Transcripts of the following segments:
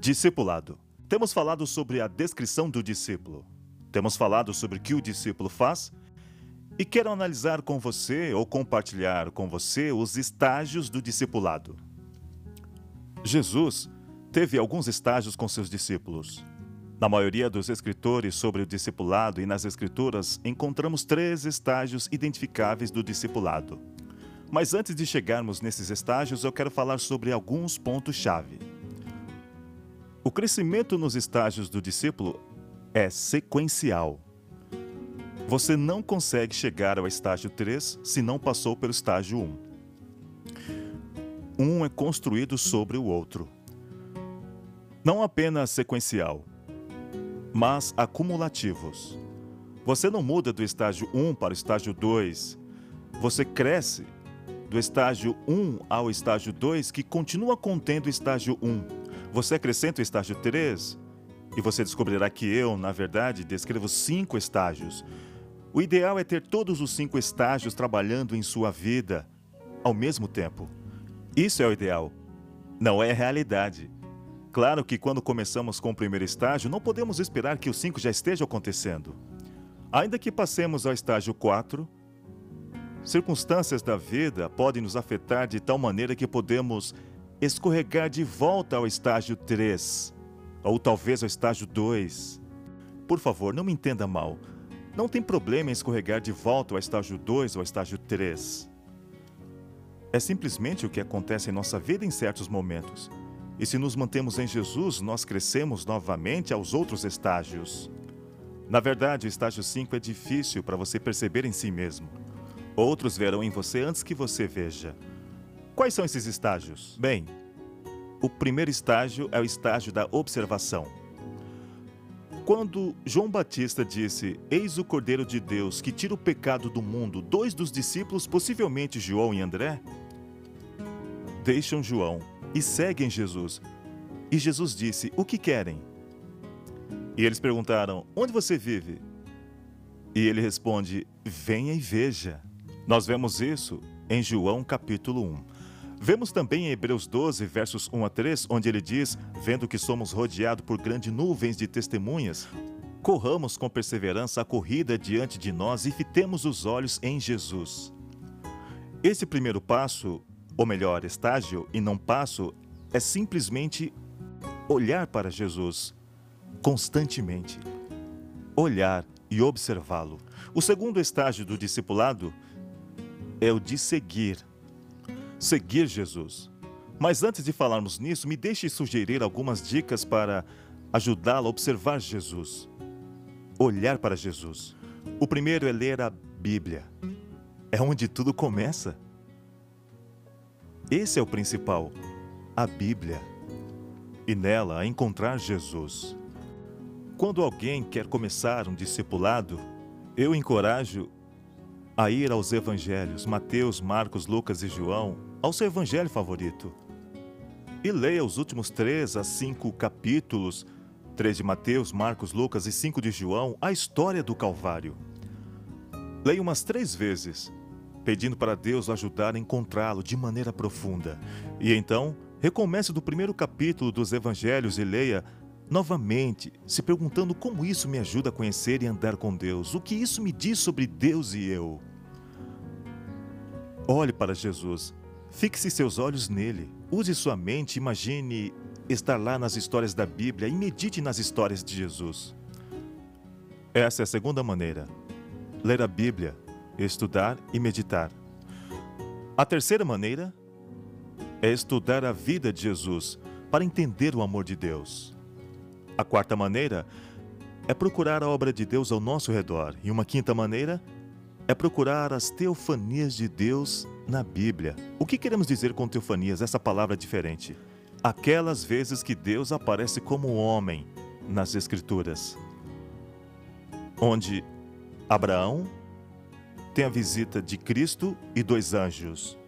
Discipulado. Temos falado sobre a descrição do discípulo. Temos falado sobre o que o discípulo faz e quero analisar com você ou compartilhar com você os estágios do discipulado. Jesus teve alguns estágios com seus discípulos. Na maioria dos escritores sobre o discipulado e nas Escrituras, encontramos três estágios identificáveis do discipulado. Mas antes de chegarmos nesses estágios, eu quero falar sobre alguns pontos-chave. O crescimento nos estágios do discípulo é sequencial. Você não consegue chegar ao estágio 3 se não passou pelo estágio 1. Um é construído sobre o outro. Não apenas sequencial, mas acumulativos. Você não muda do estágio 1 para o estágio 2. Você cresce do estágio 1 ao estágio 2, que continua contendo o estágio 1. Você acrescenta o estágio 3 e você descobrirá que eu, na verdade, descrevo cinco estágios o ideal é ter todos os cinco estágios trabalhando em sua vida ao mesmo tempo. Isso é o ideal. Não é a realidade. Claro que quando começamos com o primeiro estágio, não podemos esperar que os cinco já estejam acontecendo. Ainda que passemos ao estágio 4, circunstâncias da vida podem nos afetar de tal maneira que podemos escorregar de volta ao estágio 3, ou talvez ao estágio 2. Por favor, não me entenda mal. Não tem problema em escorregar de volta ao estágio 2 ou ao estágio 3. É simplesmente o que acontece em nossa vida em certos momentos. E se nos mantemos em Jesus, nós crescemos novamente aos outros estágios. Na verdade, o estágio 5 é difícil para você perceber em si mesmo. Outros verão em você antes que você veja. Quais são esses estágios? Bem, o primeiro estágio é o estágio da observação. Quando João Batista disse: Eis o Cordeiro de Deus que tira o pecado do mundo, dois dos discípulos, possivelmente João e André, deixam João e seguem Jesus. E Jesus disse: O que querem? E eles perguntaram: Onde você vive? E ele responde: Venha e veja. Nós vemos isso em João capítulo 1. Vemos também em Hebreus 12, versos 1 a 3, onde ele diz: Vendo que somos rodeados por grandes nuvens de testemunhas, corramos com perseverança a corrida diante de nós e fitemos os olhos em Jesus. Esse primeiro passo, ou melhor, estágio e não passo, é simplesmente olhar para Jesus constantemente. Olhar e observá-lo. O segundo estágio do discipulado é o de seguir seguir Jesus. Mas antes de falarmos nisso, me deixe sugerir algumas dicas para ajudá-lo a observar Jesus, olhar para Jesus. O primeiro é ler a Bíblia. É onde tudo começa. Esse é o principal, a Bíblia. E nela encontrar Jesus. Quando alguém quer começar um discipulado, eu encorajo a ir aos evangelhos, Mateus, Marcos, Lucas e João, ao seu evangelho favorito. E leia os últimos três a cinco capítulos, três de Mateus, Marcos, Lucas e cinco de João, a história do Calvário. Leia umas três vezes, pedindo para Deus ajudar a encontrá-lo de maneira profunda. E então, recomece do primeiro capítulo dos evangelhos e leia novamente, se perguntando como isso me ajuda a conhecer e andar com Deus, o que isso me diz sobre Deus e eu. Olhe para Jesus Fixe seus olhos nele. Use sua mente, imagine estar lá nas histórias da Bíblia e medite nas histórias de Jesus. Essa é a segunda maneira. Ler a Bíblia, estudar e meditar. A terceira maneira é estudar a vida de Jesus para entender o amor de Deus. A quarta maneira é procurar a obra de Deus ao nosso redor. E uma quinta maneira procurar as teofanias de Deus na Bíblia. O que queremos dizer com teofanias, essa palavra diferente? Aquelas vezes que Deus aparece como homem nas Escrituras, onde Abraão tem a visita de Cristo e dois anjos,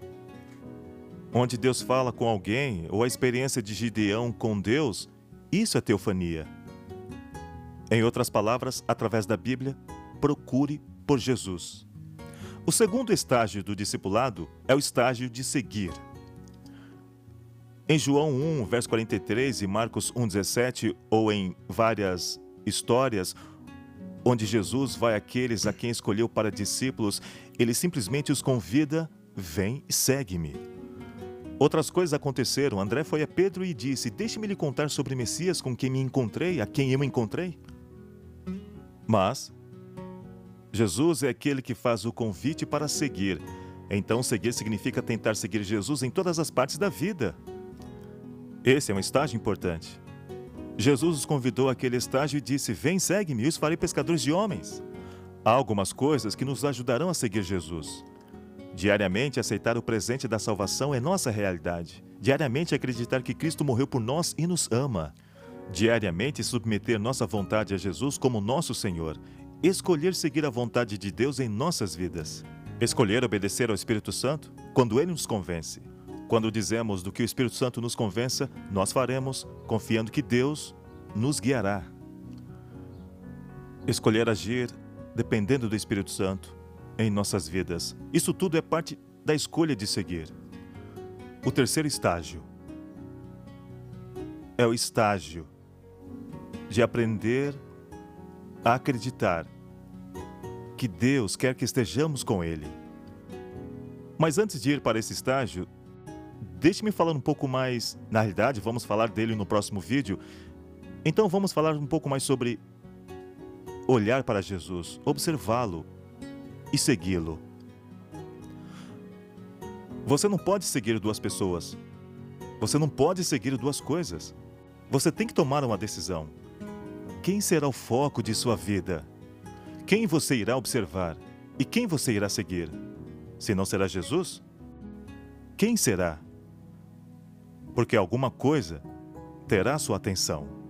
onde Deus fala com alguém, ou a experiência de Gideão com Deus, isso é teofania. Em outras palavras, através da Bíblia, procure por Jesus. O segundo estágio do discipulado é o estágio de seguir. Em João 1, verso 43 e Marcos 1,17, ou em várias histórias, onde Jesus vai àqueles a quem escolheu para discípulos, ele simplesmente os convida: vem e segue-me. Outras coisas aconteceram. André foi a Pedro e disse: Deixe-me lhe contar sobre Messias com quem me encontrei, a quem eu encontrei. Mas Jesus é aquele que faz o convite para seguir. Então, seguir significa tentar seguir Jesus em todas as partes da vida. Esse é um estágio importante. Jesus os convidou àquele estágio e disse: Vem, segue-me, e os farei pescadores de homens. Há algumas coisas que nos ajudarão a seguir Jesus. Diariamente, aceitar o presente da salvação é nossa realidade. Diariamente, acreditar que Cristo morreu por nós e nos ama. Diariamente, submeter nossa vontade a Jesus como nosso Senhor escolher seguir a vontade de Deus em nossas vidas. Escolher obedecer ao Espírito Santo quando ele nos convence. Quando dizemos do que o Espírito Santo nos convença, nós faremos, confiando que Deus nos guiará. Escolher agir dependendo do Espírito Santo em nossas vidas. Isso tudo é parte da escolha de seguir. O terceiro estágio é o estágio de aprender a acreditar que Deus quer que estejamos com Ele. Mas antes de ir para esse estágio, deixe-me falar um pouco mais. Na realidade, vamos falar dele no próximo vídeo. Então, vamos falar um pouco mais sobre olhar para Jesus, observá-lo e segui-lo. Você não pode seguir duas pessoas. Você não pode seguir duas coisas. Você tem que tomar uma decisão. Quem será o foco de sua vida? Quem você irá observar? E quem você irá seguir? Se não será Jesus? Quem será? Porque alguma coisa terá sua atenção.